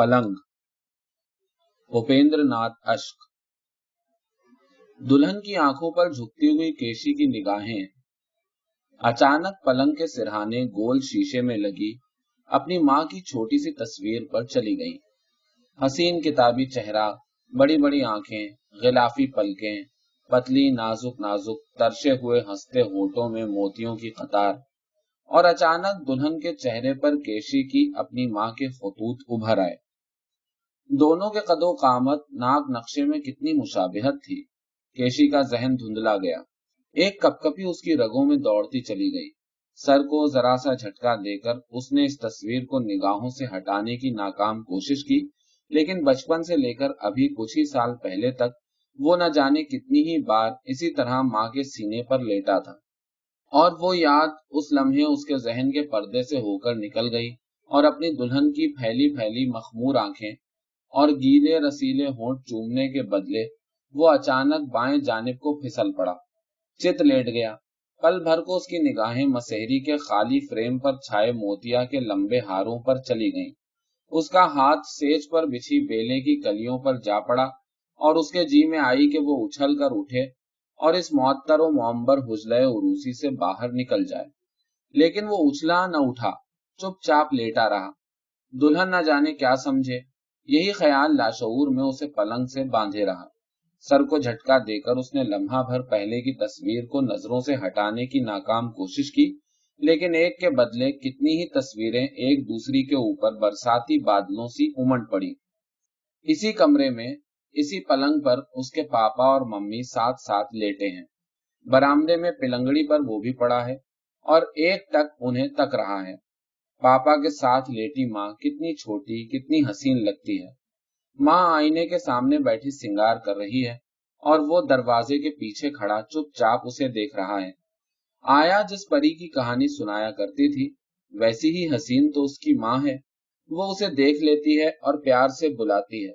پلنگ اپیندر ناتھ اشک۔ دلہن کی آنکھوں پر جھکتی ہوئی کیشی کی نگاہیں، اچانک پلنگ کے سرہانے گول شیشے میں لگی، اپنی ماں کی چھوٹی سی تصویر پر چلی گئی حسین کتابی چہرہ، بڑی بڑی آنکھیں، غلافی پلکیں، پتلی نازک نازک ترشے ہوئے ہنستے ہوٹوں میں موتیوں کی قطار، اور اچانک دلہن کے چہرے پر کیشی کی اپنی ماں کے خطوط ابھر آئے۔ دونوں کے قد و قامت ناک نقشے میں کتنی مشابہت تھی۔ کیشی کا ذہن دھندلا گیا۔ ایک کپ کپی اس کی رگوں میں دوڑتی چلی گئی۔ سر کو ذرا سا جھٹکا دے کر اس نے اس تصویر کو نگاہوں سے ہٹانے کی ناکام کوشش کی، لیکن بچپن سے لے کر ابھی کچھ ہی سال پہلے تک وہ نہ جانے کتنی ہی بار اسی طرح ماں کے سینے پر لیٹا تھا۔ اور وہ یاد اس لمحے اس کے ذہن کے پردے سے ہو کر نکل گئی اور اپنی دلہن کی پھیلی پھیلی مخمور آنکھیں اور گیلے رسیلے ہونٹ چومنے کے بدلے وہ اچانک بائیں جانب کو پھسل پڑا۔ چت لیٹ گیا۔ پل بھر کو اس کی نگاہیں مسحری کے خالی فریم پر چھائے موتیا کے لمبے ہاروں پر چلی گئیں۔ اس کا ہاتھ سیج پر بچھی بیلے کی کلیوں پر جا پڑا اور اس کے جی میں آئی کہ وہ اچھل کر اٹھے اور اس معطر و معمبر حجلے عروسی سے باہر نکل جائے۔ لیکن وہ اچھلا نہ اٹھا، چپ چاپ لیٹا رہا۔ دلہن نہ جانے کیا سمجھے۔ یہی خیال لاشعور میں اسے پلنگ سے باندھے رہا۔ سر کو جھٹکا دے کر اس نے لمحہ بھر پہلے کی تصویر کو نظروں سے ہٹانے کی ناکام کوشش کی، لیکن ایک کے بدلے کتنی ہی تصویریں ایک دوسری کے اوپر برساتی بادلوں سی امٹ پڑی اسی کمرے میں، اسی پلنگ پر اس کے پاپا اور ممی ساتھ ساتھ لیٹے ہیں۔ برآمدے میں پلنگڑی پر وہ بھی پڑا ہے اور ایک تک انہیں تک رہا ہے۔ پاپا کے ساتھ لیٹی ماں کتنی چھوٹی، کتنی حسین لگتی ہے۔ ماں آئینے کے سامنے بیٹھی سنگار کر رہی ہے اور وہ دروازے کے پیچھے کھڑا چپ چاپ اسے دیکھ رہا ہے۔ آیا جس پری کی کہانی سنایا کرتی تھی، ویسی ہی حسین تو اس کی ماں ہے۔ وہ اسے دیکھ لیتی ہے اور پیار سے بلاتی ہے۔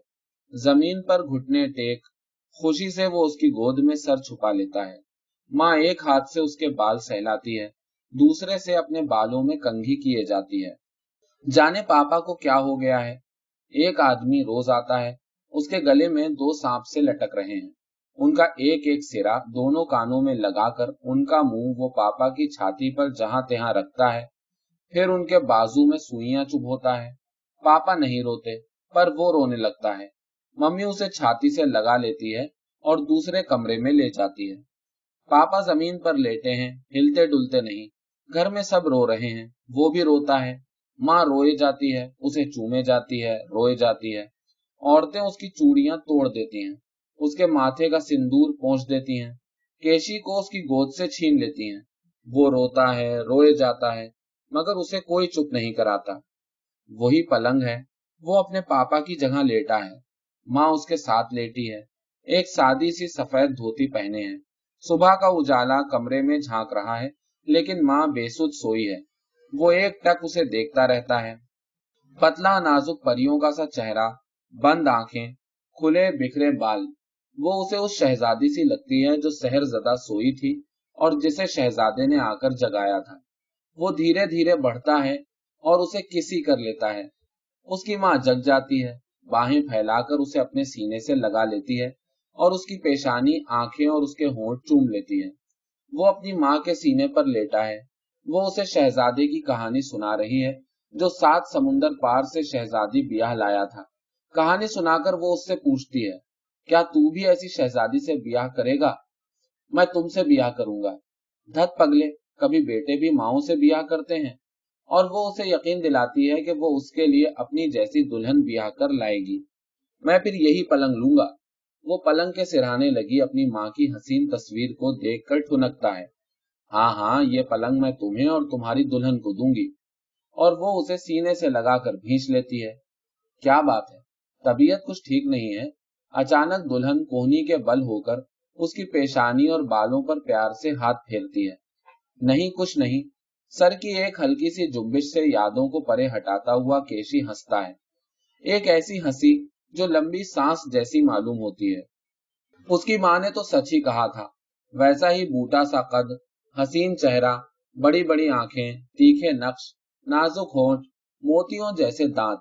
زمین پر گھٹنے ٹیک، خوشی سے وہ اس کی گود میں سر چھپا لیتا ہے۔ ماں ایک ہاتھ سے اس کے بال سہلاتی ہے۔ دوسرے سے اپنے بالوں میں کنگھی کیے جاتی ہے جانے پاپا کو کیا ہو گیا ہے؟ ایک آدمی روز آتا ہے، اس کے گلے میں دو سانپ سے لٹک رہے ہیں۔ ان کا ایک ایک سرا دونوں کانوں میں لگا کر ان کا منہ وہ پاپا کی چھاتی پر جہاں تہاں رکھتا ہے، پھر ان کے بازو میں سوئیاں چب ہوتا ہے۔ پاپا نہیں روتے، پر وہ رونے لگتا ہے۔ ممی اسے چھاتی سے لگا لیتی ہے اور دوسرے کمرے میں لے جاتی ہے۔ پاپا زمین پر لیٹے ہیں، ہلتے ڈلتے نہیں۔ گھر میں سب رو رہے ہیں، وہ بھی روتا ہے۔ ماں روئے جاتی ہے، اسے چومے جاتی ہے، روئے جاتی ہے۔ عورتیں اس کی چوڑیاں توڑ دیتی ہیں، اس کے ماتھے کا سندور پہنچ دیتی ہیں۔ کیشی کو اس کی گود سے چھین لیتی ہیں۔ وہ روتا ہے، روئے جاتا ہے، مگر اسے کوئی چپ نہیں کراتا۔ وہی پلنگ ہے، وہ اپنے پاپا کی جگہ لیٹا ہے۔ ماں اس کے ساتھ لیٹی ہے۔ ایک سادی سی سفید دھوتی پہنے ہیں صبح کا اجالا کمرے میں جھانک رہا ہے۔ لیکن ماں بے سود سوئی ہے۔ وہ ایک ٹک اسے دیکھتا رہتا ہے۔ پتلا نازک پریوں کا سا چہرہ، بند آنکھیں، کھلے بکھرے بال، وہ اسے اس شہزادی سی لگتی ہے جو سہر زدہ سوئی تھی اور جسے شہزادے نے آ کر جگایا تھا۔ وہ دھیرے دھیرے بڑھتا ہے اور اسے کسی کر لیتا ہے۔ اس کی ماں جگ جاتی ہے، باہیں پھیلا کر اسے اپنے سینے سے لگا لیتی ہے اور اس کی پیشانی آنکھیں اور اس کے ہونٹ چوم لیتی ہے۔ وہ اپنی ماں کے سینے پر لیٹا ہے۔ وہ اسے شہزادے کی کہانی سنا رہی ہے، جو سات سمندر پار سے شہزادی بیاہ لایا تھا۔ کہانی سنا کر وہ اس سے پوچھتی ہے، کیا تو بھی ایسی شہزادی سے بیاہ کرے گا؟ میں تم سے بیاہ کروں گا۔ دھت پگلے، کبھی بیٹے بھی ماؤں سے بیاہ کرتے ہیں۔ اور وہ اسے یقین دلاتی ہے کہ وہ اس کے لیے اپنی جیسی دلہن بیاہ کر لائے گی۔ میں پھر یہی پلنگ لوں گا۔ وہ پلنگ کے سرانے لگی، اپنی ماں کی حسین تصویر کو دیکھ کر ٹھنکتا ہے۔ ہاں ہاں یہ پلنگ میں تمہیں اور تمہاری دلہن کو دوں گی۔ اور وہ اسے سینے سے لگا کر بھینچ لیتی ہے۔ کیا بات ہے؟ طبیعت کچھ ٹھیک نہیں ہے۔ اچانک دلہن کوہنی کے بل ہو کر اس کی پیشانی اور بالوں پر پیار سے ہاتھ پھیرتی ہے۔ نہیں، کچھ نہیں۔ سر کی ایک ہلکی سی جنبش سے یادوں کو پرے ہٹاتا ہوا کیشی ہنستا ہے۔ ایک ایسی ہنسی جو لمبی سانس جیسی معلوم ہوتی ہے۔ اس کی ماں نے تو سچ ہی کہا تھا، ویسا ہی بوٹا سا قد، حسین چہرہ، بڑی بڑی آنکھیں، تیکھے نقش، نازک ہونٹ، موتیوں جیسے دانت۔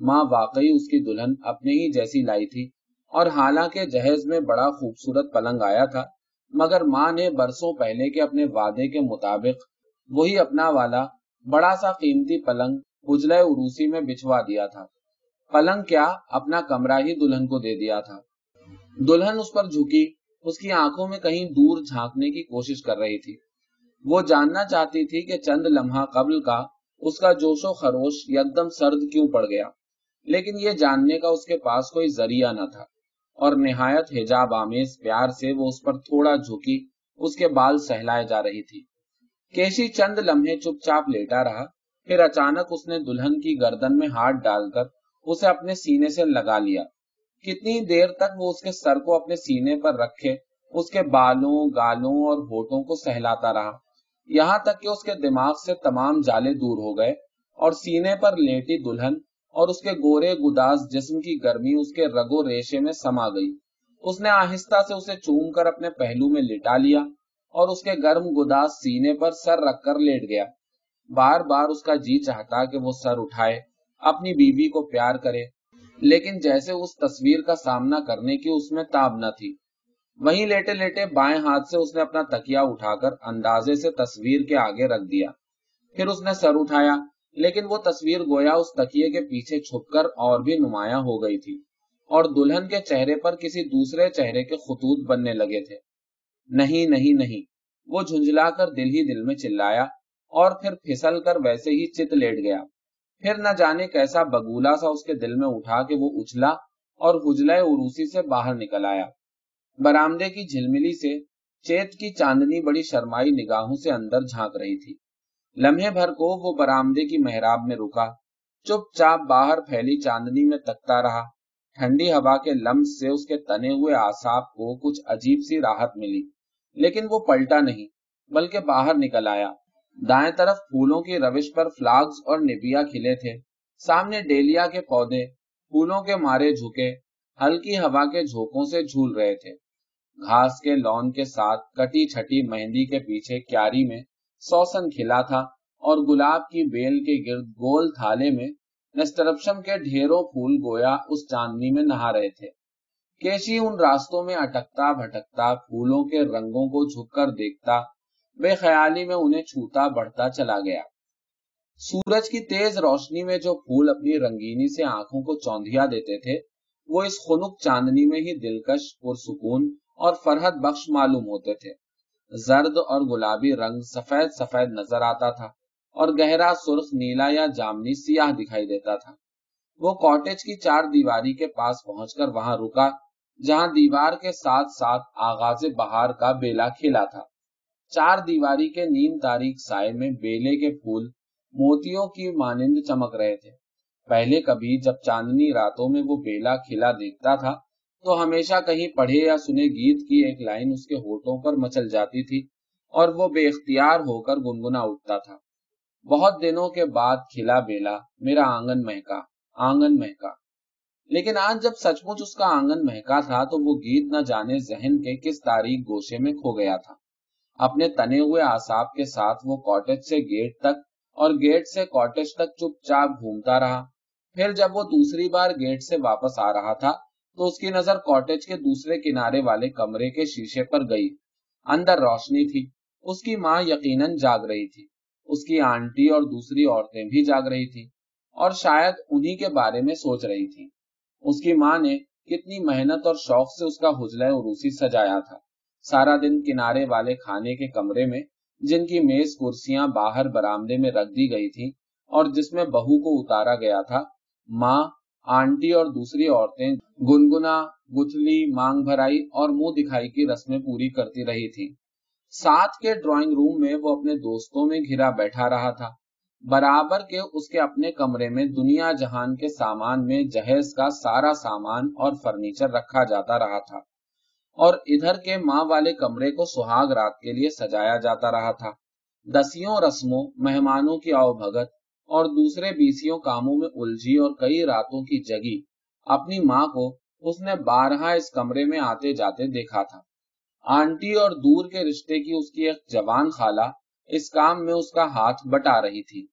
ماں واقعی اس کی دلہن اپنے ہی جیسی لائی تھی اور حالانکہ جہیز میں بڑا خوبصورت پلنگ آیا تھا، مگر ماں نے برسوں پہلے کے اپنے وعدے کے مطابق وہی اپنا والا، بڑا سا قیمتی پلنگ، اجلے عروسی میں بچھوا دیا تھا۔ پلنگ کیا اپنا کمرہ ہی دلہن کو دے دیا تھا۔ دلہن اس پر جھکی، اس کی آنکھوں میں کہیں دور جھانکنے کی کوشش کر رہی تھی۔ وہ جاننا چاہتی تھی کہ چند لمحہ قبل کا اس کا جوش و خروش یکدم سرد کیوں پڑ گیا، لیکن یہ جاننے کا اس کے پاس کوئی ذریعہ نہ تھا۔ اور نہایت حجاب آمیز پیار سے وہ اس پر تھوڑا جھکی، اس کے بال سہلائے جا رہی تھی۔ کیشی چند لمحے چپ چاپ لیٹا رہا، پھر اچانک اس نے دلہن کی گردن میں ہاتھ ڈال کر اسے اپنے سینے سے لگا لیا۔ کتنی دیر تک وہ اس کے سر کو اپنے سینے پر رکھے، اس کے بالوں، گالوں اور ہوٹوں کو سہلاتا رہا۔ یہاں تک کہ اس کے دماغ سے تمام جالے دور ہو گئے اور سینے پر لیٹی دلہن اور اس کے گورے گداس جسم کی گرمی اس کے رگو ریشے میں سما گئی۔ اس نے آہستہ سے اسے چوم کر اپنے پہلو میں لٹا لیا اور اس کے گرم گداس سینے پر سر رکھ کر لیٹ گیا۔ بار بار اس کا جی چاہتا کہ وہ سر اٹھائے۔ اپنی بیوی کو پیار کرے، لیکن جیسے اس تصویر کا سامنا کرنے کی اس میں تاب نہ تھی۔ وہیں لیٹے لیٹے بائیں ہاتھ سے اس نے اپنا تکیا اٹھا کر اندازے سے تصویر کے آگے رکھ دیا۔ پھر اس نے سر اٹھایا، لیکن وہ تصویر گویا اس تکیے کے پیچھے چھپ کر اور بھی نمایاں ہو گئی تھی اور دلہن کے چہرے پر کسی دوسرے چہرے کے خطوط بننے لگے تھے۔ نہیں نہیں نہیں۔ وہ جھنجلا کر دل ہی دل میں چلایا اور پھر پھسل کر ویسے ہی چت لیٹ گیا۔ پھر نہ جانے کیسا بگولا سا اس کے دل میں اٹھا کہ وہ اچھلا اور حجلہ عروسی سے باہر نکل آیا۔ برامدے کی جھلملی سے چیت کی چاندنی بڑی شرمائی نگاہوں سے اندر جھانک رہی تھی۔ لمحے بھر کو وہ برامدے کی محراب میں رکا، چپ چاپ باہر پھیلی چاندنی میں تکتا رہا۔ ٹھنڈی ہوا کے لمس سے اس کے تنے ہوئے آساب کو کچھ عجیب سی راحت ملی، لیکن وہ پلٹا نہیں، بلکہ باہر نکل آیا۔ دائیں طرف پھولوں کی روش پر فلاگز اور نبیا کھلے تھے۔ سامنے ڈیلیا کے پودے، پھولوں کے مارے جھکے، ہلکی ہوا کے جھوکوں سے جھول رہے تھے۔ گھاس کے لون کے ساتھ کٹی چھٹی مہندی کے پیچھے کیاری میں سوسن کھلا تھا اور گلاب کی بیل کے گرد گول تھالے میں نسٹرپشم کے ڈھیروں پھول گویا اس چاندنی میں نہا رہے تھے۔ کیشی ان راستوں میں اٹکتا بھٹکتا پھولوں کے رنگوں کو جھک کر دیکھتا بے خیالی میں انہیں چھوتا بڑھتا چلا گیا۔ سورج کی تیز روشنی میں جو پھول اپنی رنگینی سے آنکھوں کو چوندیا دیتے تھے، وہ اس خنک چاندنی میں ہی دلکش، پرسکون اور فرحت بخش معلوم ہوتے تھے۔ زرد اور گلابی رنگ سفید سفید نظر آتا تھا اور گہرا سرخ، نیلا یا جامنی سیاہ دکھائی دیتا تھا۔ وہ کاٹیج کی چار دیواری کے پاس پہنچ کر وہاں رکا، جہاں دیوار کے ساتھ ساتھ آغاز بہار کا بیلا کھلا تھا۔ چار دیواری کے نیم تاریخ سائے میں بیلے کے پھول موتیوں کی مانند چمک رہے تھے۔ پہلے کبھی جب چاندنی راتوں میں وہ بیلا کھلا دیکھتا تھا، تو ہمیشہ کہیں پڑھے یا سنے گیت کی ایک لائن اس کے ہوٹوں پر مچل جاتی تھی اور وہ بے اختیار ہو کر گنگنا اٹھتا تھا۔ بہت دنوں کے بعد کھلا بیلا، میرا آنگن مہکا آنگن مہکا۔ لیکن آج جب سچ مچ اس کا آنگن مہکا تھا، تو وہ گیت نہ جانے ذہن کے کس تاریخ گوشے میں کھو گیا تھا۔ اپنے تنے ہوئے آساب کے ساتھ وہ کاٹیج سے گیٹ تک اور گیٹ سے کاٹیج تک چپ چاپ گھومتا رہا۔ پھر جب وہ دوسری بار گیٹ سے واپس آ رہا تھا تو اس کی نظر کاٹیج کے دوسرے کنارے والے کمرے کے شیشے پر گئی۔ اندر روشنی تھی۔ اس کی ماں یقیناً جاگ رہی تھی۔ اس کی آنٹی اور دوسری عورتیں بھی جاگ رہی تھی اور شاید انہی کے بارے میں سوچ رہی تھی اس کی ماں نے کتنی محنت اور شوق سے اس کا حجلہ عروسی سجایا تھا۔ سارا دن کنارے والے کھانے کے کمرے میں، جن کی میز کرسیاں باہر برامدے میں رکھ دی گئی تھی اور جس میں بہو کو اتارا گیا تھا، ماں، آنٹی اور دوسری عورتیں گنگنا، گتھلی، مانگ بھرائی اور منہ دکھائی کی رسمیں پوری کرتی رہی تھی ساتھ کے ڈرائنگ روم میں وہ اپنے دوستوں میں گھرا بیٹھا رہا تھا۔ برابر کے اس کے اپنے کمرے میں دنیا جہان کے سامان میں جہیز کا سارا سامان اور فرنیچر رکھا جاتا رہا تھا۔ اور ادھر کے ماں والے کمرے کو سہاگ رات کے لیے سجایا جاتا رہا تھا۔ دسیوں رسموں، مہمانوں کی آؤ بھگت اور دوسرے بیسیوں کاموں میں الجھی اور کئی راتوں کی جگی اپنی ماں کو اس نے بارہا اس کمرے میں آتے جاتے دیکھا تھا۔ آنٹی اور دور کے رشتے کی اس کی ایک جوان خالہ اس کام میں اس کا ہاتھ بٹا رہی تھی۔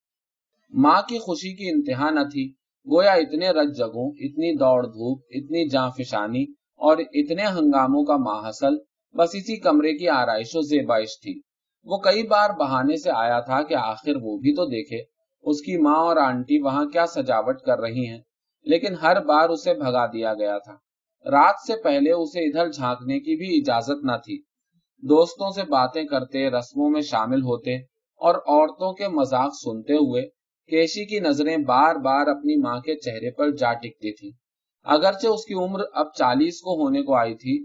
ماں کی خوشی کی انتہا نہ تھی، گویا اتنے رج جگہوں اتنی دوڑ دھوپ، اتنی جاں فشانی اور اتنے ہنگاموں کا ماحصل بس اسی کمرے کی آرائش و زیبائش تھی۔ وہ کئی بار بہانے سے آیا تھا کہ آخر وہ بھی تو دیکھے، اس کی ماں اور آنٹی وہاں کیا سجاوٹ کر رہی ہیں، لیکن ہر بار اسے بھگا دیا گیا تھا۔ رات سے پہلے اسے ادھر جھانکنے کی بھی اجازت نہ تھی۔ دوستوں سے باتیں کرتے، رسموں میں شامل ہوتے اور عورتوں کے مذاق سنتے ہوئے، کیشی کی نظریں بار بار اپنی ماں کے چہرے پر جا ٹکتی تھی اگرچہ اس کی عمر اب چالیس کو ہونے کو آئی تھی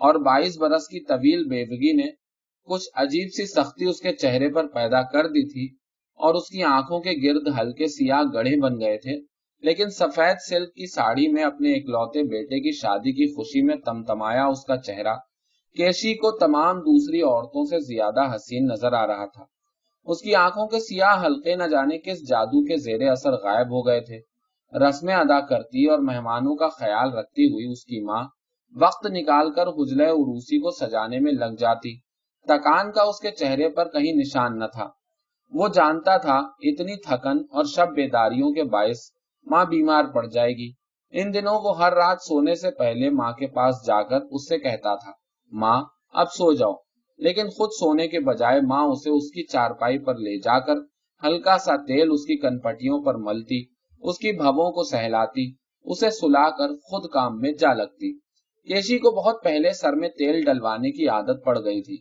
اور بائیس برس کی طویل بیوگی نے کچھ عجیب سی سختی اس کے چہرے پر پیدا کر دی تھی اور اس کی آنکھوں کے گرد ہلکے سیاہ گڑھے بن گئے تھے، لیکن سفید سلک کی ساڑی میں اپنے اکلوتے بیٹے کی شادی کی خوشی میں تمتمایا اس کا چہرہ کیشی کو تمام دوسری عورتوں سے زیادہ حسین نظر آ رہا تھا۔ اس کی آنکھوں کے سیاہ حلقے نہ جانے کس جادو کے زیر اثر غائب ہو گئے تھے۔ رسمیں ادا کرتی اور مہمانوں کا خیال رکھتی ہوئی اس کی ماں وقت نکال کر حجلے عروسی کو سجانے میں لگ جاتی۔ تکان کا اس کے چہرے پر کہیں نشان نہ تھا۔ وہ جانتا تھا اتنی تھکن اور شب بیداریوں کے باعث ماں بیمار پڑ جائے گی۔ ان دنوں وہ ہر رات سونے سے پہلے ماں کے پاس جا کر اس سے کہتا تھا، ماں، اب سو جاؤ۔ لیکن خود سونے کے بجائے ماں اسے اس کی چارپائی پر لے جا کر ہلکا سا تیل اس کی کنپٹیوں پر ملتی۔ اس کی بھووں کو سہلاتی، اسے سلا کر خود کام میں جا لگتی۔ کیشی کو بہت پہلے سر میں تیل ڈلوانے کی عادت پڑ گئی تھی۔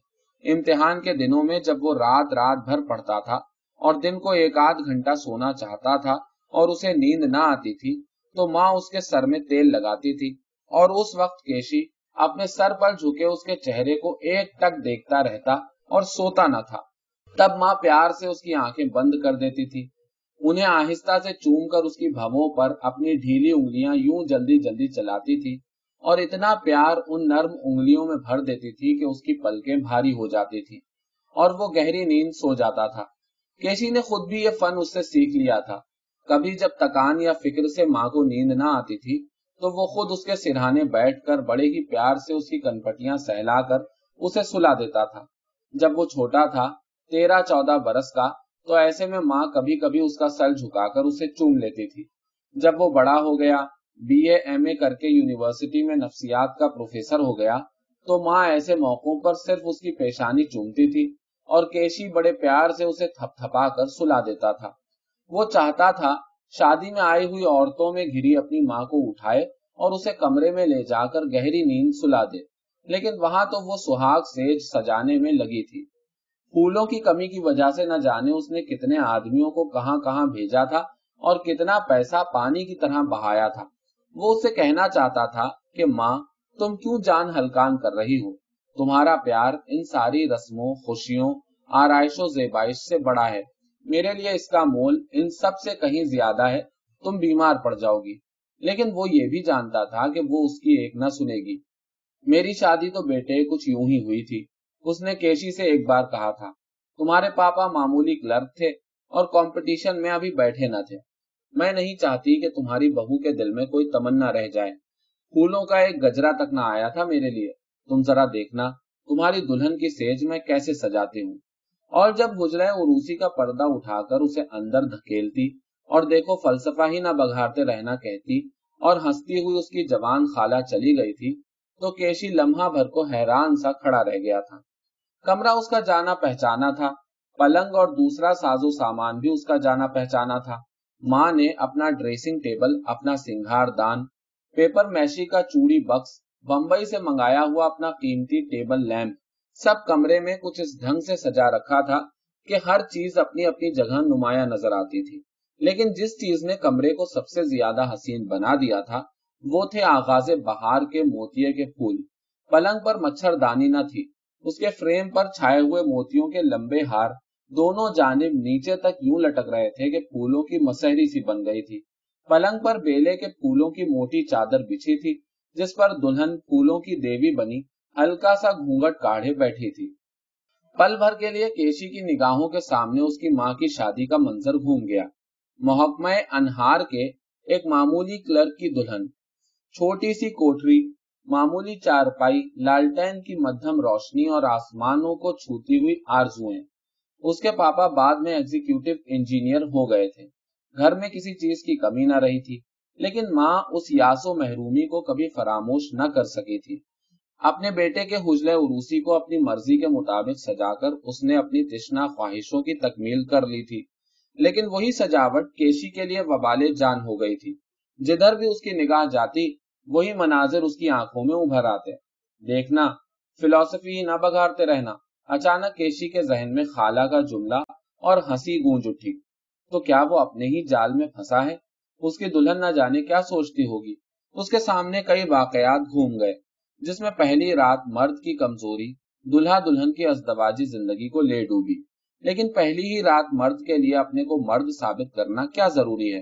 امتحان کے دنوں میں جب وہ رات رات بھر پڑتا تھا اور دن کو ایک آدھ گھنٹا سونا چاہتا تھا اور اسے نیند نہ آتی تھی، تو ماں اس کے سر میں تیل لگاتی تھی اور اس وقت کیشی اپنے سر پر جھکے اس کے چہرے کو ایک ٹک دیکھتا رہتا اور سوتا نہ تھا۔ تب ماں پیار سے اس کی آنکھیں بند کر دیتی تھی۔ انہیں آہستہ سے چوم کر اس کی بھووں پر اپنی ڈھیلی انگلیاں یوں جلدی جلدی چلاتی تھی اور اتنا پیار ان نرم انگلیوں میں بھر دیتی تھی کہ اس کی پلکیں بھاری ہو جاتی تھی اور وہ گہری نیند سو جاتا تھا۔ کیشی نے خود بھی یہ فن اس سے سیکھ لیا تھا۔ کبھی جب تکان یا فکر سے ماں کو نیند نہ آتی تھی تو وہ خود اس کے سرہانے بیٹھ کر بڑے ہی پیار سے اس کی کنپٹیاں سہلا کر اسے سلا دیتا تھا۔ جب وہ چھوٹا تھا، تیرہ چودہ برس کا تو ایسے میں ماں کبھی کبھی اس کا سر جھکا کر اسے چوم لیتی تھی۔ جب وہ بڑا ہو گیا، بی اے ایم اے کر کے یونیورسٹی میں نفسیات کا پروفیسر ہو گیا، تو ماں ایسے موقعوں پر صرف اس کی پیشانی چومتی تھی اور کیشی بڑے پیار سے اسے تھپ تھپا کر سلا دیتا تھا۔ وہ چاہتا تھا شادی میں آئی ہوئی عورتوں میں گھری اپنی ماں کو اٹھائے اور اسے کمرے میں لے جا کر گہری نیند سلا دے، لیکن وہاں تو وہ سہاگ سیج سجانے میں لگی تھی۔ پھولوں کی کمی کی وجہ سے نہ جانے اس نے کتنے آدمیوں کو کہاں کہاں بھیجا تھا اور کتنا پیسہ پانی کی طرح بہایا تھا۔ وہ اسے کہنا چاہتا تھا کہ ماں، تم کیوں جان ہلکان کر رہی ہو؟ تمہارا پیار ان ساری رسموں، خوشیوں آرائش و زیبائش سے بڑا ہے۔ میرے لیے اس کا مول ان سب سے کہیں زیادہ ہے، تم بیمار پڑ جاؤ گی۔ لیکن وہ یہ بھی جانتا تھا کہ وہ اس کی ایک نہ سنے گی۔ میری شادی تو بیٹے کچھ یوں ہی ہوئی تھی۔ اس نے کیشی سے ایک بار کہا تھا، تمہارے پاپا معمولی کلرک تھے اور کمپٹیشن میں ابھی بیٹھے نہ تھے۔ میں نہیں چاہتی کہ تمہاری بہو کے دل میں کوئی تمنا رہ جائے۔ پھولوں کا ایک گجرا تک نہ آیا تھا میرے لیے۔ تم ذرا دیکھنا، تمہاری دلہن کی سیج میں کیسے سجاتی ہوں۔ اور جب گجرے عروسی کا پردہ اٹھا کر اسے اندر دھکیلتی اور دیکھو فلسفہ ہی نہ بگھارتے رہنا کہتی اور ہنستی ہوئی اس کی جوان خالہ چلی گئی تھی، تو کیشی لمحہ بھر کو حیران سا کھڑا رہ گیا تھا۔ کمرہ اس کا جانا پہچانا تھا، پلنگ اور دوسرا ساز و سامان بھی اس کا جانا پہچانا تھا۔ ماں نے اپنا ڈریسنگ ٹیبل، اپنا سنگھار دان، پیپر میشی کا چوڑی بکس، بمبئی سے منگایا ہوا اپنا قیمتی ٹیبل لیمپ، سب کمرے میں کچھ اس ڈھنگ سے سجا رکھا تھا کہ ہر چیز اپنی اپنی جگہ نمایاں نظر آتی تھی۔ لیکن جس چیز نے کمرے کو سب سے زیادہ حسین بنا دیا تھا، وہ تھے آغاز بہار کے موتیے کے پھول۔ پلنگ پر مچھر دانی نہ تھی۔ اس کے فریم پر چھائے ہوئے موتیوں کے لمبے ہار دونوں جانب نیچے تک یوں لٹک رہے تھے کہ پھولوں کی مسحری سی بن گئی تھی۔ پلنگ پر بیلے کے پھولوں کی موٹی چادر بچھی تھی، جس پر دلہن پھولوں کی دیوی بنی، ہلکا سا گھونگٹ کاڑھے بیٹھی تھی۔ پل بھر کے لیے کیشی کی نگاہوں کے سامنے اس کی ماں کی شادی کا منظر گھوم گیا۔ محکمہ انہار کے ایک معمولی کلرک کی دلہن، چھوٹی سی کوٹری معمولی چارپائی لالٹین کی مدھم روشنی اور آسمانوں کو چھوتی ہوئی آرزویں اس کے پاپا بعد میں ایگزیکٹو انجینئر ہو گئے تھے۔ گھر میں کسی چیز کی کمی نہ رہی تھی، لیکن ماں اس یاس و محرومی کو کبھی فراموش نہ کر سکی تھی۔ اپنے بیٹے کے حجلے عروسی کو اپنی مرضی کے مطابق سجا کر اس نے اپنی تشنا خواہشوں کی تکمیل کر لی تھی۔ لیکن وہی سجاوٹ کیشی کے لیے وبال جان ہو گئی تھی۔ جدھر بھی اس کی نگاہ جاتی وہی مناظر اس کی آنکھوں میں ابھر آتے دیکھنا، فلسفی نہ بگاڑتے رہنا۔ اچانک کیشی کے ذہن میں خالہ کا جملہ اور ہنسی گونج اٹھی۔ تو کیا وہ اپنے ہی جال میں پھنسا ہے؟ اس کی دلہن نہ جانے کیا سوچتی ہوگی۔ اس کے سامنے کئی واقعات گھوم گئے، جس میں پہلی رات مرد کی کمزوری، دلہا دلہن کی ازدواجی زندگی کو لے ڈوبی۔ لیکن پہلی ہی رات مرد کے لیے اپنے کو مرد ثابت کرنا کیا ضروری ہے؟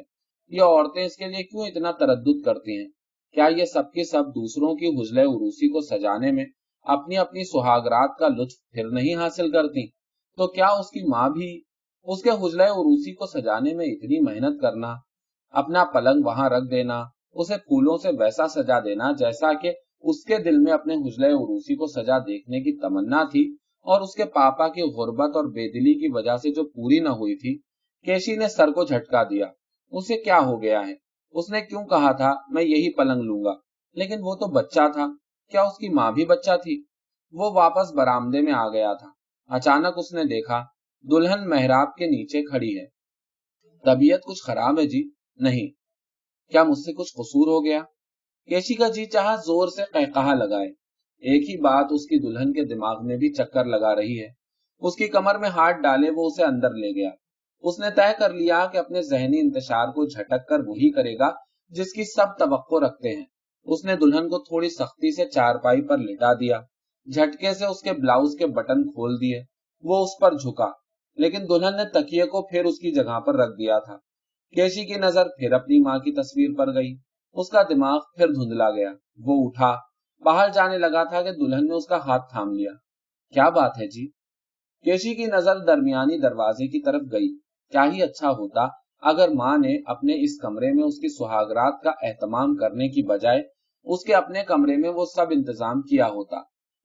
یہ عورتیں اس کے لیے کیوں اتنا تردد کرتی ہیں؟ کیا یہ سب کے سب دوسروں کی حجلے عروسی کو سجانے میں اپنی اپنی سہاگرات کا لطف پھر نہیں حاصل کرتی؟ تو کیا اس کی ماں بھی اس کے حجلے عروسی کو سجانے میں اتنی محنت کرنا، اپنا پلنگ وہاں رکھ دینا، اسے پھولوں سے ویسا سجا دینا جیسا کہ اس کے دل میں اپنے حجلے عروسی کو سجا دیکھنے کی تمنا تھی اور اس کے پاپا کی غربت اور بے دلی کی وجہ سے جو پوری نہ ہوئی تھی، کیشی نے سر کو جھٹکا دیا۔ اسے کیا ہو گیا ہے؟ اس نے کیوں کہا تھا، میں یہی پلنگ لوں گا؟ لیکن وہ تو بچہ تھا۔ کیا اس کی ماں بھی بچہ تھی؟ وہ واپس برامدے میں آ گیا تھا۔ اچانک اس نے دیکھا، دلہن محراب کے نیچے کھڑی ہے۔ طبیعت کچھ خراب ہے جی؟ نہیں۔ کیا مجھ سے کچھ قصور ہو گیا؟ کیشی کا جی چاہا زور سے کہا لگائے۔ ایک ہی بات اس کی دلہن کے دماغ میں بھی چکر لگا رہی ہے۔ اس کی کمر میں ہاتھ ڈالے وہ اسے اندر لے گیا۔ اس نے طے کر لیا کہ اپنے ذہنی انتشار کو جھٹک کر وہی کرے گا جس کی سب توقع رکھتے ہیں۔ اس نے دلہن کو تھوڑی سختی سے چار پائی پر لٹا دیا۔ جھٹکے سے اس کے بلاؤز کے بٹن کھول دیے۔ وہ اس پر جھکا۔ لیکن دلہن نے تکیے کو پھر اس کی جگہ پر رکھ دیا تھا۔ کیشی کی نظر پھر اپنی ماں کی تصویر پر گئی۔ اس کا دماغ پھر دھندلا گیا۔ وہ اٹھا۔ باہر جانے لگا تھا کہ دلہن نے اس کا ہاتھ تھام لیا۔ کیا بات ہے جی؟ کیشی کی نظر درمیانی دروازے کی طرف گئی۔ کیا ہی اچھا ہوتا اگر ماں نے اپنے اس کمرے میں اس کی سہاگرات کا اہتمام کرنے کی بجائے اس کے اپنے کمرے میں وہ سب انتظام کیا ہوتا۔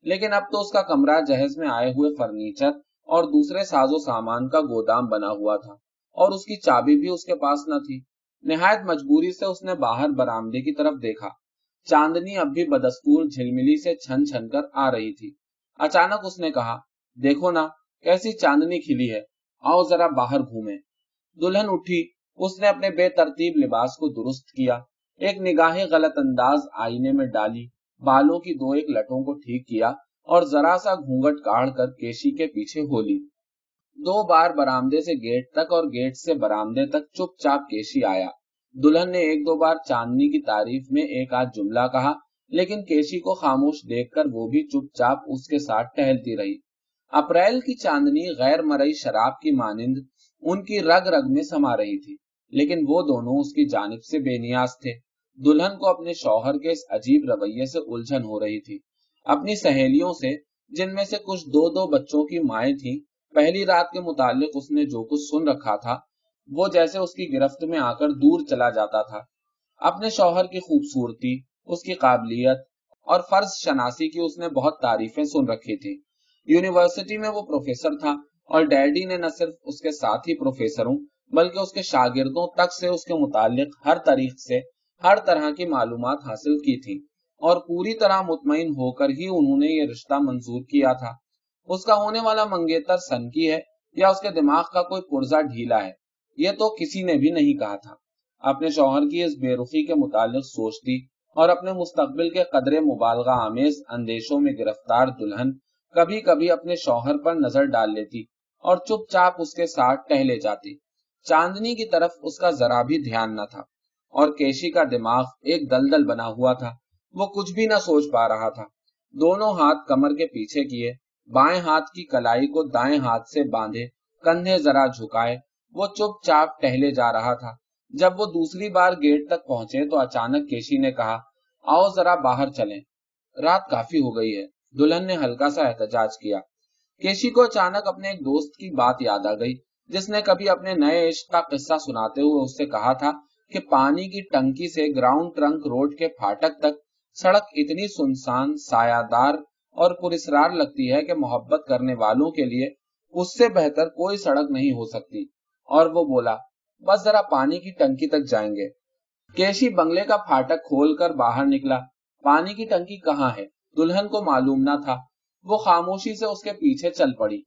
لیکن اب تو اس کا کمرہ جہیز میں آئے ہوئے فرنیچر اور دوسرے ساز و سامان کا گودام بنا ہوا تھا اور اس کی چابی بھی اس کے پاس نہ تھی۔ نہایت مجبوری سے اس نے باہر برامدے کی طرف دیکھا۔ چاندنی اب بھی بدستور جھلملی سے چھن چھن کر آ رہی تھی۔ اچانک اس نے کہا، دیکھو نا، کیسی چاندنی کھلی ہے۔ آؤ ذرا باہر گھومے دلہن اٹھی۔ اس نے اپنے بے ترتیب لباس کو درست کیا۔ ایک نگاہ غلط انداز آئینے میں ڈالی۔ بالوں کی دو ایک لٹوں کو ٹھیک کیا اور ذرا سا گھونگٹ کاڑ کر کیشی کے پیچھے ہو لی۔ دو بار برامدے سے گیٹ تک اور گیٹ سے برامدے تک چپ چاپ کیشی آیا۔ دلہن نے ایک دو بار چاندنی کی تعریف میں ایک آدھ جملہ کہا، لیکن کیشی کو خاموش دیکھ کر وہ بھی چپ چاپ اس کے ساتھ ٹہلتی رہی۔ اپریل کی چاندنی غیر مرئی شراب کی مانند ان کی رگ رگ میں سما رہی تھی، لیکن وہ دونوں اس کی جانب سے بے نیاز تھے۔ دلہن کو اپنے شوہر کے اس عجیب رویے سے الجھن ہو رہی تھی۔ اپنی سہیلیوں سے، جن میں سے کچھ دو دو بچوں کی مائیں تھیں، پہلی رات کے متعلق اس نے جو کچھ سن رکھا تھا، وہ جیسے اس کی گرفت میں آ کر دور چلا جاتا تھا۔ اپنے شوہر کی خوبصورتی، اس کی قابلیت اور فرض شناسی کی اس نے بہت تعریفیں سن رکھی تھی یونیورسٹی میں وہ پروفیسر تھا اور ڈیڈی نے نہ صرف اس کے ساتھی پروفیسروں بلکہ اس کے شاگردوں تک سے اس کے متعلق ہر طریق سے ہر طرح کی معلومات حاصل کی تھی اور پوری طرح مطمئن ہو کر ہی انہوں نے یہ رشتہ منظور کیا تھا۔ اس کا ہونے والا منگیتر سن کی ہے یا اس کے دماغ کا کوئی پرزا ڈھیلا ہے؟ یہ تو کسی نے بھی نہیں کہا تھا۔ اپنے شوہر کی اس بے رخی کے متعلق سوچتی اور اپنے مستقبل کے قدرے مبالغہ آمیز اندیشوں میں گرفتار دلہن کبھی کبھی اپنے شوہر پر نظر ڈال لیتی اور چپ چاپ اس کے ساتھ ٹہلے جاتی۔ چاندنی کی طرف اس کا ذرا بھی دھیان نہ تھا اور کیشی کا دماغ ایک دلدل بنا ہوا تھا۔ وہ کچھ بھی نہ سوچ پا رہا تھا۔ دونوں ہاتھ کمر کے پیچھے کیے، بائیں ہاتھ کی کلائی کو دائیں ہاتھ سے باندھے، کندھے ذرا جھکائے، وہ چپ چاپ ٹہلے جا رہا تھا۔ جب وہ دوسری بار گیٹ تک پہنچے تو اچانک کیشی نے کہا، آؤ ذرا باہر چلیں۔ رات کافی ہو گئی ہے۔ دلہن نے ہلکا سا احتجاج کیا۔ کیشی کو اچانک اپنے ایک دوست کی بات یاد آ گئی، جس نے کبھی اپنے نئے عشق کا قصہ سناتے ہوئے اس سے کہا تھا کہ پانی کی ٹنکی سے گراؤنڈ ٹرنک روڈ کے پھاٹک تک سڑک اتنی سنسان سایہ دار اور پرسرار لگتی ہے کہ محبت کرنے والوں کے لیے اس سے بہتر کوئی سڑک نہیں ہو سکتی۔ اور وہ بولا، بس ذرا پانی کی ٹنکی تک جائیں گے۔ کیشی بنگلے کا پھاٹک کھول کر باہر نکلا۔ پانی کی ٹنکی کہاں ہے؟ دلہن کو معلوم نہ تھا۔ وہ خاموشی سے اس کے پیچھے چل پڑی۔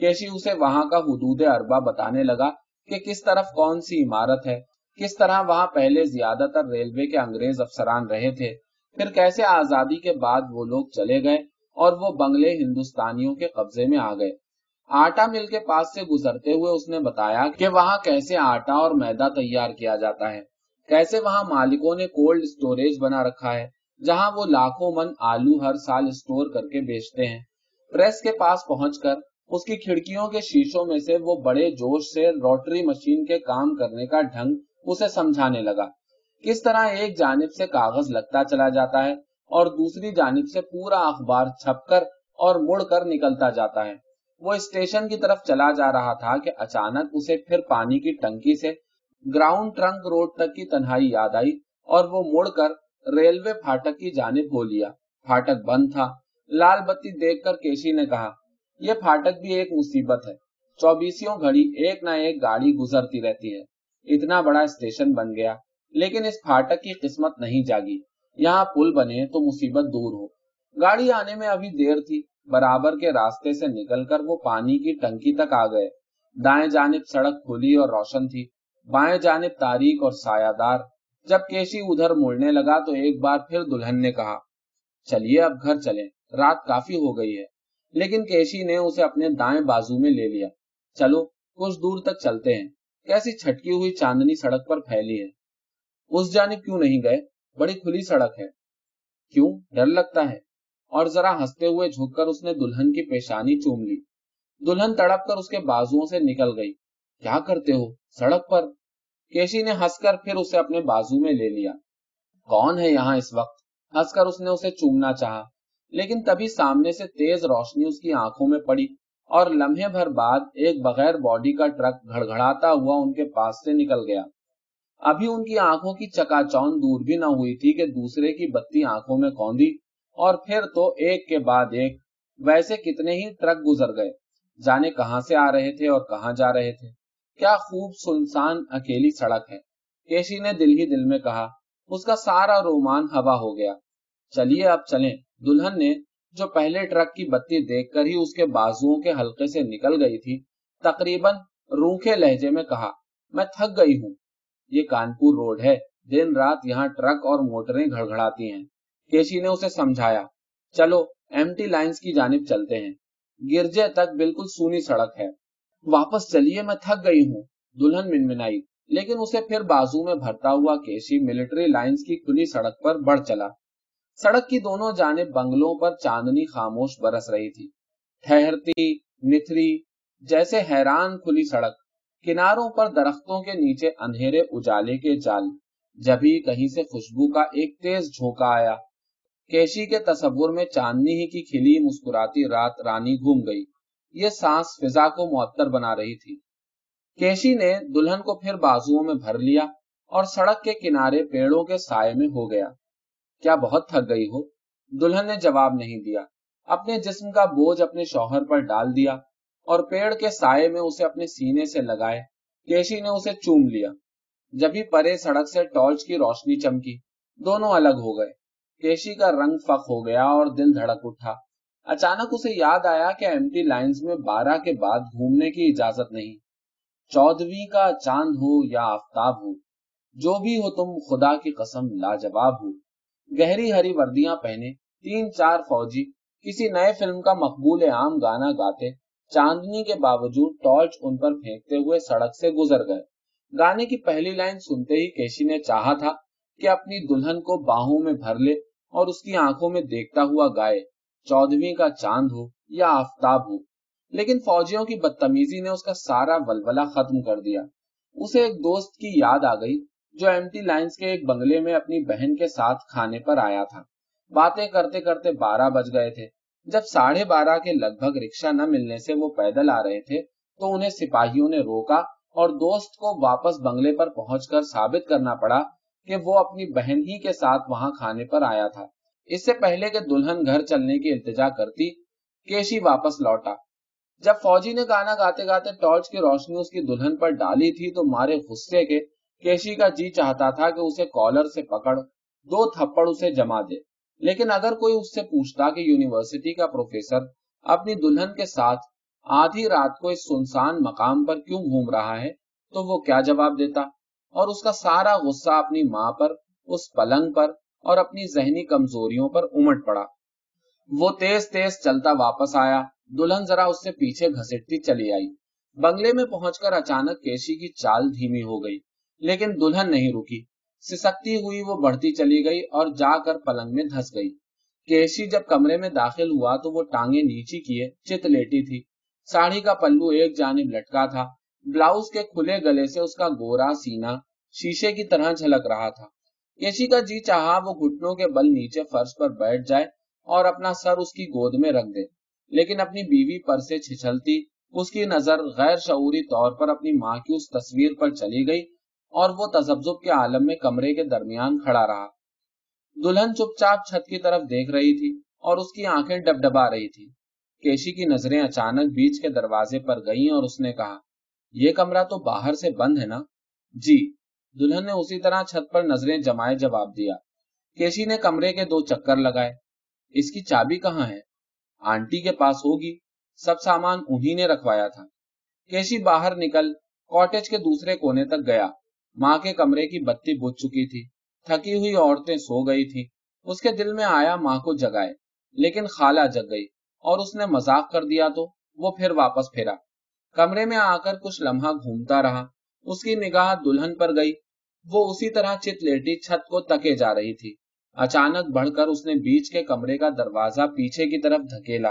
کیشی اسے وہاں کا حدود اربا بتانے لگا کہ کس طرف کون سی عمارت ہے، کس طرح وہاں پہلے زیادہ تر ریلوے کے انگریز افسران رہے تھے، پھر کیسے آزادی کے بعد وہ لوگ چلے گئے اور وہ بنگلے ہندوستانیوں کے قبضے میں آ گئے۔ آٹا مل کے پاس سے گزرتے ہوئے اس نے بتایا کہ وہاں کیسے آٹا اور میدا تیار کیا جاتا ہے، کیسے وہاں مالکوں نے کولڈ اسٹوریج بنا رکھا ہے۔ جہاں وہ لاکھوں من آلو ہر سال اسٹور کر کے بیچتے ہیں۔ پریس کے پاس پہنچ کر اس کی کھڑکیوں کے شیشوں میں سے وہ بڑے جوش سے روٹری مشین کے کام کرنے کا ڈھنگ اسے سمجھانے لگا۔ کس طرح ایک جانب سے کاغذ لگتا چلا جاتا ہے اور دوسری جانب سے پورا اخبار چھپ کر اور مڑ کر نکلتا جاتا ہے۔ وہ اسٹیشن کی طرف چلا جا رہا تھا کہ اچانک اسے پھر پانی کی ٹنکی سے گراؤنڈ ٹرنک روڈ تک کی تنہائی یاد آئی اور وہ مڑ کر ریلوے پھاٹک کی جانب ہو لیا۔ پھاٹک بند تھا۔ لال بتی دیکھ کر کیشی نے کہا، یہ پھاٹک بھی ایک مصیبت ہے۔ چوبیسوں گھڑی ایک نہ ایک گاڑی گزرتی رہتی ہے۔ اتنا بڑا اسٹیشن بن گیا، لیکن اس پھاٹک کی قسمت نہیں جاگی۔ یہاں پل بنے تو مصیبت دور ہو۔ گاڑی آنے میں ابھی دیر تھی۔ برابر کے راستے سے نکل کر وہ پانی کی ٹنکی تک آ گئے۔ دائیں جانب سڑک کھلی اور روشن تھی۔ بائیں جانب تاریخ اور سایہ دار۔ جب کیشی ادھر مڑنے لگا تو ایک بار پھر دلہن نے کہا، چلیے اب گھر چلیں، رات کافی ہو گئی ہے۔ لیکن کیشی نے اسے اپنے دائیں بازو میں لے لیا۔ چلو، کچھ دور تک چلتے ہیں۔ کیسی چھٹکی ہوئی چاندنی سڑک پر پھیلی ہے۔ اس جانب کیوں نہیں گئے؟ بڑی کھلی سڑک ہے۔ کیوں؟ ڈر لگتا ہے۔ اور ذرا ہنستے ہوئے جھک کر اس نے دلہن کی پیشانی چوم لی۔ دلہن تڑپ کر اس کے بازو سے نکل گئی۔ کیا کرتے ہو؟ سڑک پر۔ کیشی نے ہنس کر پھر اسے اپنے بازو میں لے لیا۔ کون ہے یہاں اس وقت؟ ہنس کر اس نے اسے چومنا چاہا، لیکن تبھی سامنے سے تیز روشنی اس کی آنکھوں میں پڑی اور لمحے بھر بعد ایک بغیر باڈی کا ٹرک گھڑ گھڑاتا ہوا ان کے پاس سے نکل گیا۔ ابھی ان کی آنکھوں کی چکا چون دور بھی نہ ہوئی تھی کہ دوسرے کی بتی آنکھوں میں کوندی اور پھر تو ایک کے بعد ایک، ویسے کتنے ہی ٹرک گزر گئے۔ جانے کہاں سے آ رہے تھے اور کہاں جا رہے تھے؟ کیا خوب سنسان اکیلی سڑک ہے۔ کیشی نے دل ہی دل میں کہا، اس کا سارا رومان ہوا ہو گیا۔ چلیے اب چلیں۔ دلہن نے جو پہلے ٹرک کی بتی دیکھ کر ہی اس کے بازو کے حلقے سے نکل گئی تھی، تقریباً روکھے لہجے میں کہا، میں تھک گئی ہوں۔ یہ کانپور روڈ ہے۔ دن رات یہاں ٹرک اور موٹریں گھڑ گھڑاتی ہیں۔ کیشی نے اسے سمجھایا، چلو ایم ٹی لائنز کی جانب چلتے ہیں۔ گرجے تک بالکل سونی سڑک ہے۔ واپس چلیے، میں تھک گئی ہوں۔ دلہن منمنائی۔ لیکن اسے پھر بازو میں بھرتا ہوا کیشی ملٹری لائنز کی کھلی سڑک پر بڑھ چلا۔ سڑک کی دونوں جانب بنگلوں پر چاندنی خاموش برس رہی تھی۔ ٹھہرتی نتری جیسے حیران کھلی سڑک۔ کناروں پر درختوں کے نیچے اندھیرے اجالے کے جال۔ جبھی کہیں سے خوشبو کا ایک تیز جھونکا آیا، کیشی کے تصور میں چاندنی ہی کی کھلی مسکراتی رات رانی گھوم گئی۔ یہ سانس فضا کو معطر بنا رہی تھی۔ کیشی نے دلہن کو پھر بازو میں بھر لیا اور سڑک کے کنارے پیڑوں کے سائے میں ہو گیا۔ کیا بہت تھک گئی ہو؟ دلہن نے جواب نہیں دیا۔ اپنے جسم کا بوجھ اپنے شوہر پر ڈال دیا اور پیڑ کے سائے میں اسے اپنے سینے سے لگائے۔ کیشی نے اسے چوم لیا۔ جبھی پرے سڑک سے ٹارچ کی روشنی چمکی، دونوں الگ ہو گئے۔ کیشی کا رنگ فخ ہو گیا اور دل دھڑک اٹھا۔ اچانک اسے یاد آیا کہ ایم ٹی لائنز میں بارہ کے بعد گھومنے کی اجازت نہیں۔ چودویں کا چاند ہو یا آفتاب ہو، جو بھی ہو تم خدا کی قسم لاجواب ہو۔ گہری ہری وردیاں پہنے، تین چار فوجی، کسی نئے فلم کا مقبول عام گانا گاتے، چاندنی کے باوجود ٹارچ ان پر پھینکتے ہوئے سڑک سے گزر گئے۔ گانے کی پہلی لائن سنتے ہی کیشی نے چاہا تھا کہ اپنی دلہن کو باہوں میں بھر لے اور اس کی آنکھوں میں دیکھتا ہوا گائے۔ چودویں کا چاند ہو یا آفتاب ہو، لیکن فوجیوں کی بدتمیزی نے اس کا سارا ولولہ ختم کر دیا۔ اسے ایک دوست کی یاد آ گئی جو ایم ٹی لائنز کے ایک بنگلے میں اپنی بہن کے ساتھ کھانے پر آیا تھا۔ باتیں کرتے کرتے بارہ بج گئے تھے۔ جب ساڑھے بارہ کے لگ بھگ رکشا نہ ملنے سے وہ پیدل آ رہے تھے، تو انہیں سپاہیوں نے روکا اور دوست کو واپس بنگلے پر پہنچ کر ثابت کرنا پڑا کہ وہ اپنی بہن ہی کے ساتھ وہاں کھانے پر آیا تھا۔ اس سے پہلے کہ دلہن گھر چلنے کی التجا کرتی، کیشی واپس لوٹا۔ جب فوجی نے گانا گاتے گاتے ٹارچ کی روشنی اس کی دلہن پر ڈالی تھی تو مارے غصے کے کیشی کا جی چاہتا تھا کہ اسے کالر سے پکڑ، دو تھپڑ اسے جما دے۔ لیکن اگر کوئی اس سے پوچھتا کہ یونیورسٹی کا پروفیسر اپنی دلہن کے ساتھ آدھی رات کو اس سنسان مقام پر کیوں گھوم رہا ہے، تو وہ کیا جواب دیتا؟ اور اس کا سارا غصہ اپنی ماں پر، اس پلنگ پر اور اپنی ذہنی کمزوریوں پر امٹ پڑا۔ وہ تیز تیز چلتا واپس آیا، دلہن ذرا اس سے پیچھے گھسٹتی چلی آئی۔ بنگلے میں پہنچ کر اچانک کیشی کی چال دھیمی ہو گئی، لیکن دلہن نہیں رکی۔ سسکتی ہوئی وہ بڑھتی چلی گئی اور جا کر پلنگ میں دھس گئی۔ کیشی جب کمرے میں داخل ہوا تو وہ ٹانگیں نیچی کیے، چت لیٹی تھی۔ ساڑی کا پلو ایک جانب لٹکا تھا، بلاؤز کے کھلے گلے سے اس کا گورا سینا شیشے کی طرح جھلک رہا تھا۔ کیشی کا جی چاہا وہ گھٹنوں کے بل نیچے فرش پر بیٹھ جائے اور اپنا سر اس کی گود میں رکھ دے۔ لیکن اپنی بیوی پر سے چھچلتی اس کی نظر غیر شعوری طور پر اپنی ماں کی اس تصویر پر چلی گئی اور وہ تذبذب کے عالم میں کمرے کے درمیان کھڑا رہا۔ دلہن چپ چاپ چھت کی طرف دیکھ رہی تھی اور اس کی آنکھیں ڈب ڈبا رہی تھی کیشی کی نظریں اچانک بیچ کے دروازے پر گئیں اور اس نے کہا، یہ کمرہ تو باہر سے بند ہے نا؟ جی۔ دلہن نے اسی طرح چھت پر نظریں جمائے جواب دیا۔ کیشی نے کمرے کے دو چکر لگائے؟ اس کی چابی کہاں ہے؟ آنٹی کے پاس ہوگی۔ سب سامان انہی نے رکھوایا تھا۔ کیشی باہر نکل؟ کاٹیج کے دوسرے کونے تک گیا۔ ماں کے کمرے کی بتی بجھ چکی تھی۔ تھکی ہوئی عورتیں سو گئی تھی اس کے دل میں آیا ماں کو جگائے۔ لیکن خالہ جگ گئی۔ اور اس نے مذاق کر دیا تو وہ پھر واپس پھیرا کمرے میں آ کر کچھ لمحہ گھومتا رہا۔ اس کی نگاہ دلہن پر گئی۔ وہ اسی طرح چت لیٹی چھت کو تکے جا رہی تھی۔ اچانک بڑھ کر اس نے بیچ کے کمرے کا دروازہ پیچھے کی طرف دھکیلا۔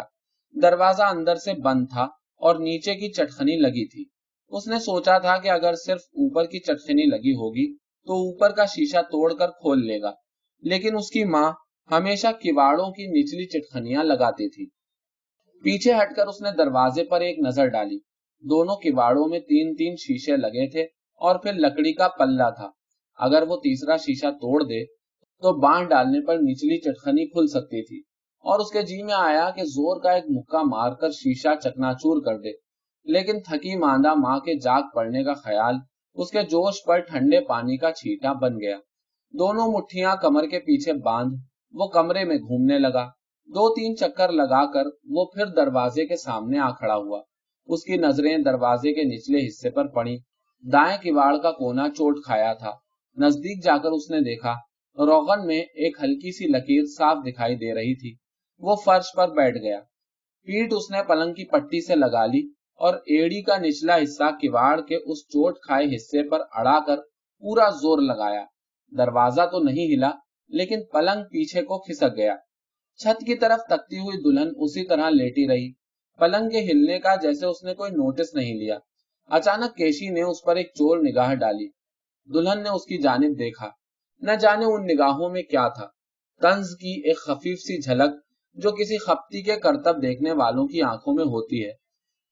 دروازہ اندر سے بند تھا اور نیچے کی چٹخنی لگی تھی۔ اس نے سوچا تھا کہ اگر صرف اوپر کی چٹخنی لگی ہوگی تو اوپر کا شیشہ توڑ کر کھول لے گا۔ لیکن اس کی ماں ہمیشہ کواڑوں کی نچلی چٹخنیاں لگاتی تھی۔ پیچھے ہٹ کر اس نے دروازے پر ایک نظر ڈالی۔ دونوں کواڑوں میں تین تین شیشے لگے تھے اور پھر لکڑی کا پلہ تھا۔ اگر وہ تیسرا شیشہ توڑ دے تو باندھ ڈالنے پر نچلی چٹخنی کھل سکتی تھی اور اس کے جی میں آیا کہ زور کا ایک مکہ مار کر شیشہ چکنا چور کر دے۔ لیکن تھکی ماندہ ماں کے جاگ پڑنے کا خیال اس کے جوش پر ٹھنڈے پانی کا چھیٹا بن گیا۔ دونوں مٹھیاں کمر کے پیچھے باندھ وہ کمرے میں گھومنے لگا۔ دو تین چکر لگا کر وہ پھر دروازے کے سامنے آ کھڑا ہوا۔ اس کی نظریں دروازے کے نچلے حصے پر پڑی دائیں کواڑ کا کونا چوٹ کھایا تھا۔ نزدیک جا کر اس نے دیکھا، روغن میں ایک ہلکی سی لکیر صاف دکھائی دے رہی تھی۔ وہ فرش پر بیٹھ گیا۔ پیٹ اس نے پلنگ کی پٹی سے لگا لی اور ایڑی کا نچلا حصہ کواڑ کے اس چوٹ کھائے حصے پر اڑا کر پورا زور لگایا۔ دروازہ تو نہیں ہلا، لیکن پلنگ پیچھے کو کھسک گیا۔ چھت کی طرف تکتی ہوئی دلہن اسی طرح لیٹی رہی۔ پلنگ کے ہلنے کا جیسے اس نے کوئی نوٹس نہیں لیا۔ اچانک کیشی نے اس پر ایک چور نگاہ ڈالی۔ دلہن نے اس کی جانب دیکھا۔ نہ جانے ان نگاہوں میں کیا تھا۔ طنز کی ایک خفیف سی جھلک جو کسی خپتی کے کرتب دیکھنے والوں کی آنکھوں میں ہوتی ہے۔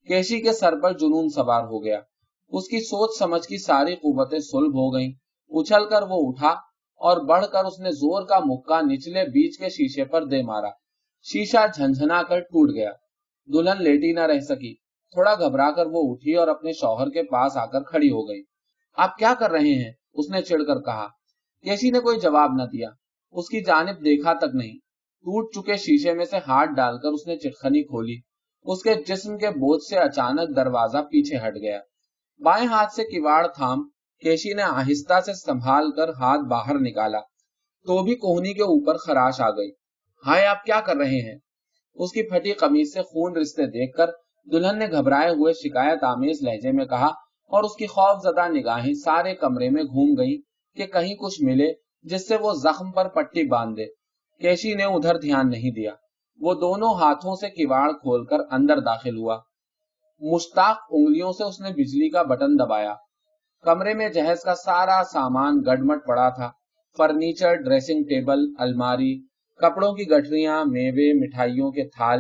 کیشی کے سر پر جنون سوار ہو گیا۔ اس کی سوچ سمجھ کی ساری قوتیں سلب ہو گئیں۔ اچھل کر وہ اٹھا اور بڑھ کر اس نے زور کا مکہ نچلے بیچ کے شیشے پر دے مارا۔ شیشہ جھنجھنا کر ٹوٹ گیا۔ دلہن لیٹی نہ رہ سکی۔ تھوڑا گھبرا کر وہ اٹھی اور اپنے شوہر کے پاس آ کر کھڑی ہو گئی۔ آپ کیا کر رہے ہیں؟ اس نے چڑھ کر کہا۔ کیسی نے کوئی جواب نہ دیا۔ اس کی جانب دیکھا تک نہیں۔ ٹوٹ چکے شیشے میں سے ہاتھ ڈال کر اس نے چٹخنی کھولی۔ اس کے جسم کے بوجھ سے اچانک دروازہ پیچھے ہٹ گیا۔ بائیں ہاتھ سے کواڑ تھام کیشی نے آہستہ سے سنبھال کر ہاتھ باہر نکالا۔ تو بھی کوہنی کے اوپر خراش آ گئی۔ ہائے، آپ کیا کر رہے ہیں؟ اس کی پھٹی قمیض سے خون رشتے دیکھ کر دلہن نے گھبرائے ہوئے شکایت آمیز لہجے میں کہا اور اس کی خوف زدہ نگاہیں سارے کمرے میں گھوم گئی کہ کہیں کچھ ملے جس سے وہ زخم پر پٹی باندھ دے کیشی نے ادھر دھیان نہیں دیا۔ وہ دونوں ہاتھوں سے کواڑ کھول کر اندر داخل ہوا۔ مشتاق انگلیوں سے اس نے بجلی کا بٹن دبایا۔ کمرے میں جہیز کا سارا سامان گڈمٹ پڑا تھا۔ فرنیچر، ڈریسنگ ٹیبل، الماری کپڑوں کی گٹریاں میوے، مٹھائیوں کے تھال،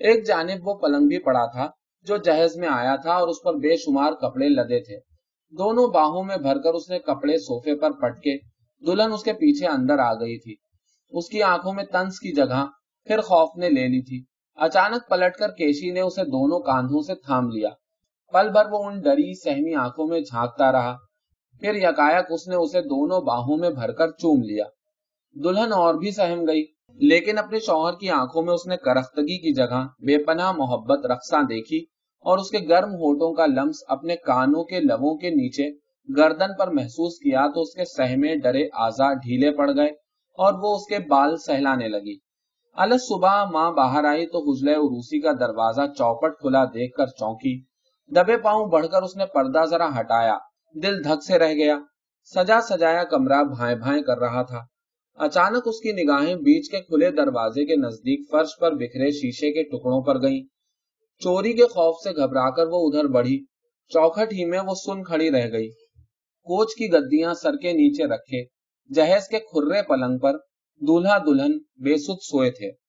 ایک جانب وہ پلنگ بھی پڑا تھا جو جہیز میں آیا تھا اور اس پر بے شمار کپڑے لدے تھے۔ دونوں باہوں میں بھر کر اس نے کپڑے سوفے پر پٹکے، دلہن اس کے پیچھے اندر آ گئی تھی۔ اس کی آنکھوں میں تنس کی جگہ پھر خوف نے لے لی تھی۔ اچانک پلٹ کر کیشی نے اسے دونوں کاندھوں سے تھام لیا۔ پل بھر وہ ان ڈری، سہمی آنکھوں میں جھانکتا رہا۔ پھر یکایک اس نے اسے دونوں باہوں میں بھر کر چوم لیا۔ دلہن اور بھی سہم گئی۔ لیکن اپنے شوہر کی آنکھوں میں اس نے کرختگی کی جگہ بے پناہ محبت رقصاں دیکھی اور اس کے گرم ہوٹوں کا لمس اپنے کانوں کے لبوں کے نیچے گردن پر محسوس کیا تو اس کے سہمے ڈرے آزا ڈھیلے پڑ گئے اور وہ اس کے بال سہلانے لگی۔ الس صبح ماں باہر آئی تو حجلے عروسی کا دروازہ چوپٹ کھلا دیکھ کر چونکی۔ دبے پاؤں بڑھ کر اس نے پردہ ذرا ہٹایا۔ دل دھک سے رہ گیا۔ سجا سجایا کمرہ بھائیں بھائیں کر رہا تھا۔ اچانک اس کی نگاہیں بیچ کے کھلے دروازے کے نزدیک فرش پر بکھرے شیشے کے ٹکڑوں پر گئیں۔ چوری کے خوف سے گھبرا کر وہ ادھر بڑھی۔ چوکھٹ ہی میں وہ سن کھڑی رہ گئی۔ کوچ کی گدیاں سر کے نیچے رکھے، جہیز کے کھرے پلنگ پر دولہا دلہن بے سوئے تھے۔